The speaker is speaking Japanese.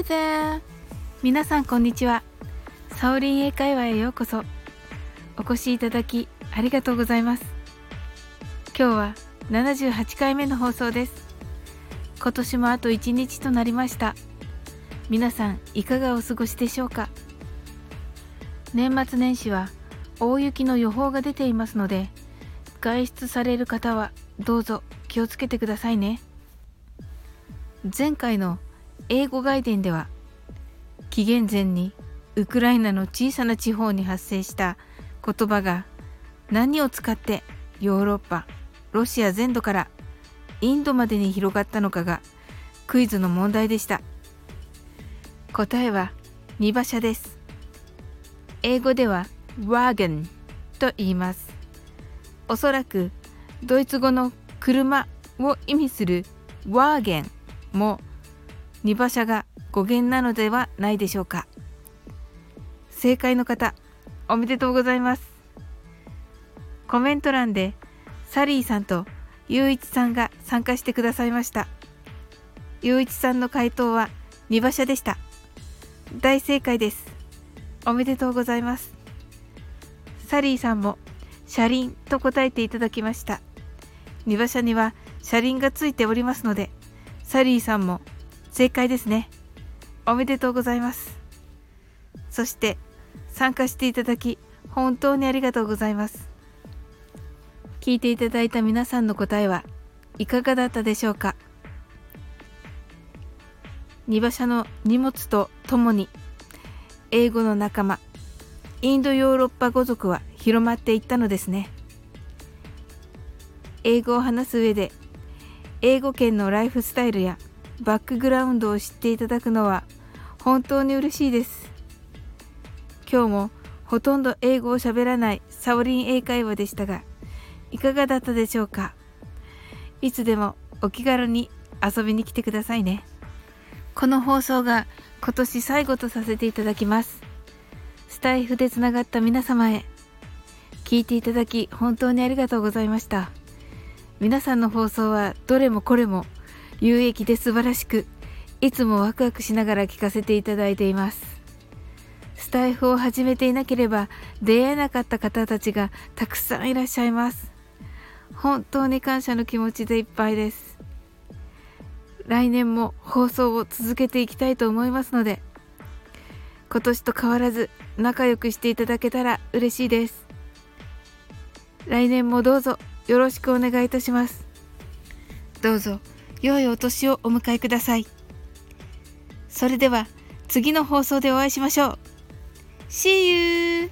Hi there! 皆さんこんにちは。サオリン英会話へようこそ。お越しいただきありがとうございます。今日は78回目の放送です。今年もあと1日となりました。皆さんいかがお過ごしでしょうか年末年始は大雪の予報が出ていますので、外出される方はどうぞ気をつけてくださいね。前回の英語外伝では紀元前にウクライナの小さな地方に発生した言葉が何を使ってヨーロッパロシア全土からインドまでに広がったのかがクイズの問題でした。答えは2馬車です。英語ではワーゲンと言います。おそらくドイツ語の車を意味するワーゲンも2馬車が語源なのではないでしょうか。正解の方おめでとうございます。コメント欄でサリーさんとゆういちさんが参加してくださいました。ゆういちさんの回答は2馬車でした。大正解です。おめでとうございます。サリーさんも車輪と答えていただきました。2馬車には車輪がついておりますのでサリーさんも正解ですね。おめでとうございます。そして参加していただき本当にありがとうございます。聞いていただいた皆さんの答えはいかがだったでしょうか荷馬車の荷物とともに英語の仲間インドヨーロッパ語族は広まっていったのですね英語を話す上で英語圏のライフスタイルやバックグラウンドを知っていただくのは本当に嬉しいです。今日もほとんど英語を喋らないサオリン英会話でしたがいかがだったでしょうか？いつでもお気軽に遊びに来てくださいね。この放送が今年最後とさせていただきます。スタイフでつながった皆様へ聞いていただき本当にありがとうございました。皆さんの放送はどれもこれも有益で素晴らしくいつもワクワクしながら聞かせていただいています。スタイフを始めていなければ出会えなかった方たちがたくさんいらっしゃいます。本当に感謝の気持ちでいっぱいです。来年も放送を続けていきたいと思いますので今年と変わらず仲良くしていただけたら嬉しいです。来年もどうぞよろしくお願いいたします。どうぞ。良いお年をお迎えください。それでは次の放送でお会いしましょう。See you!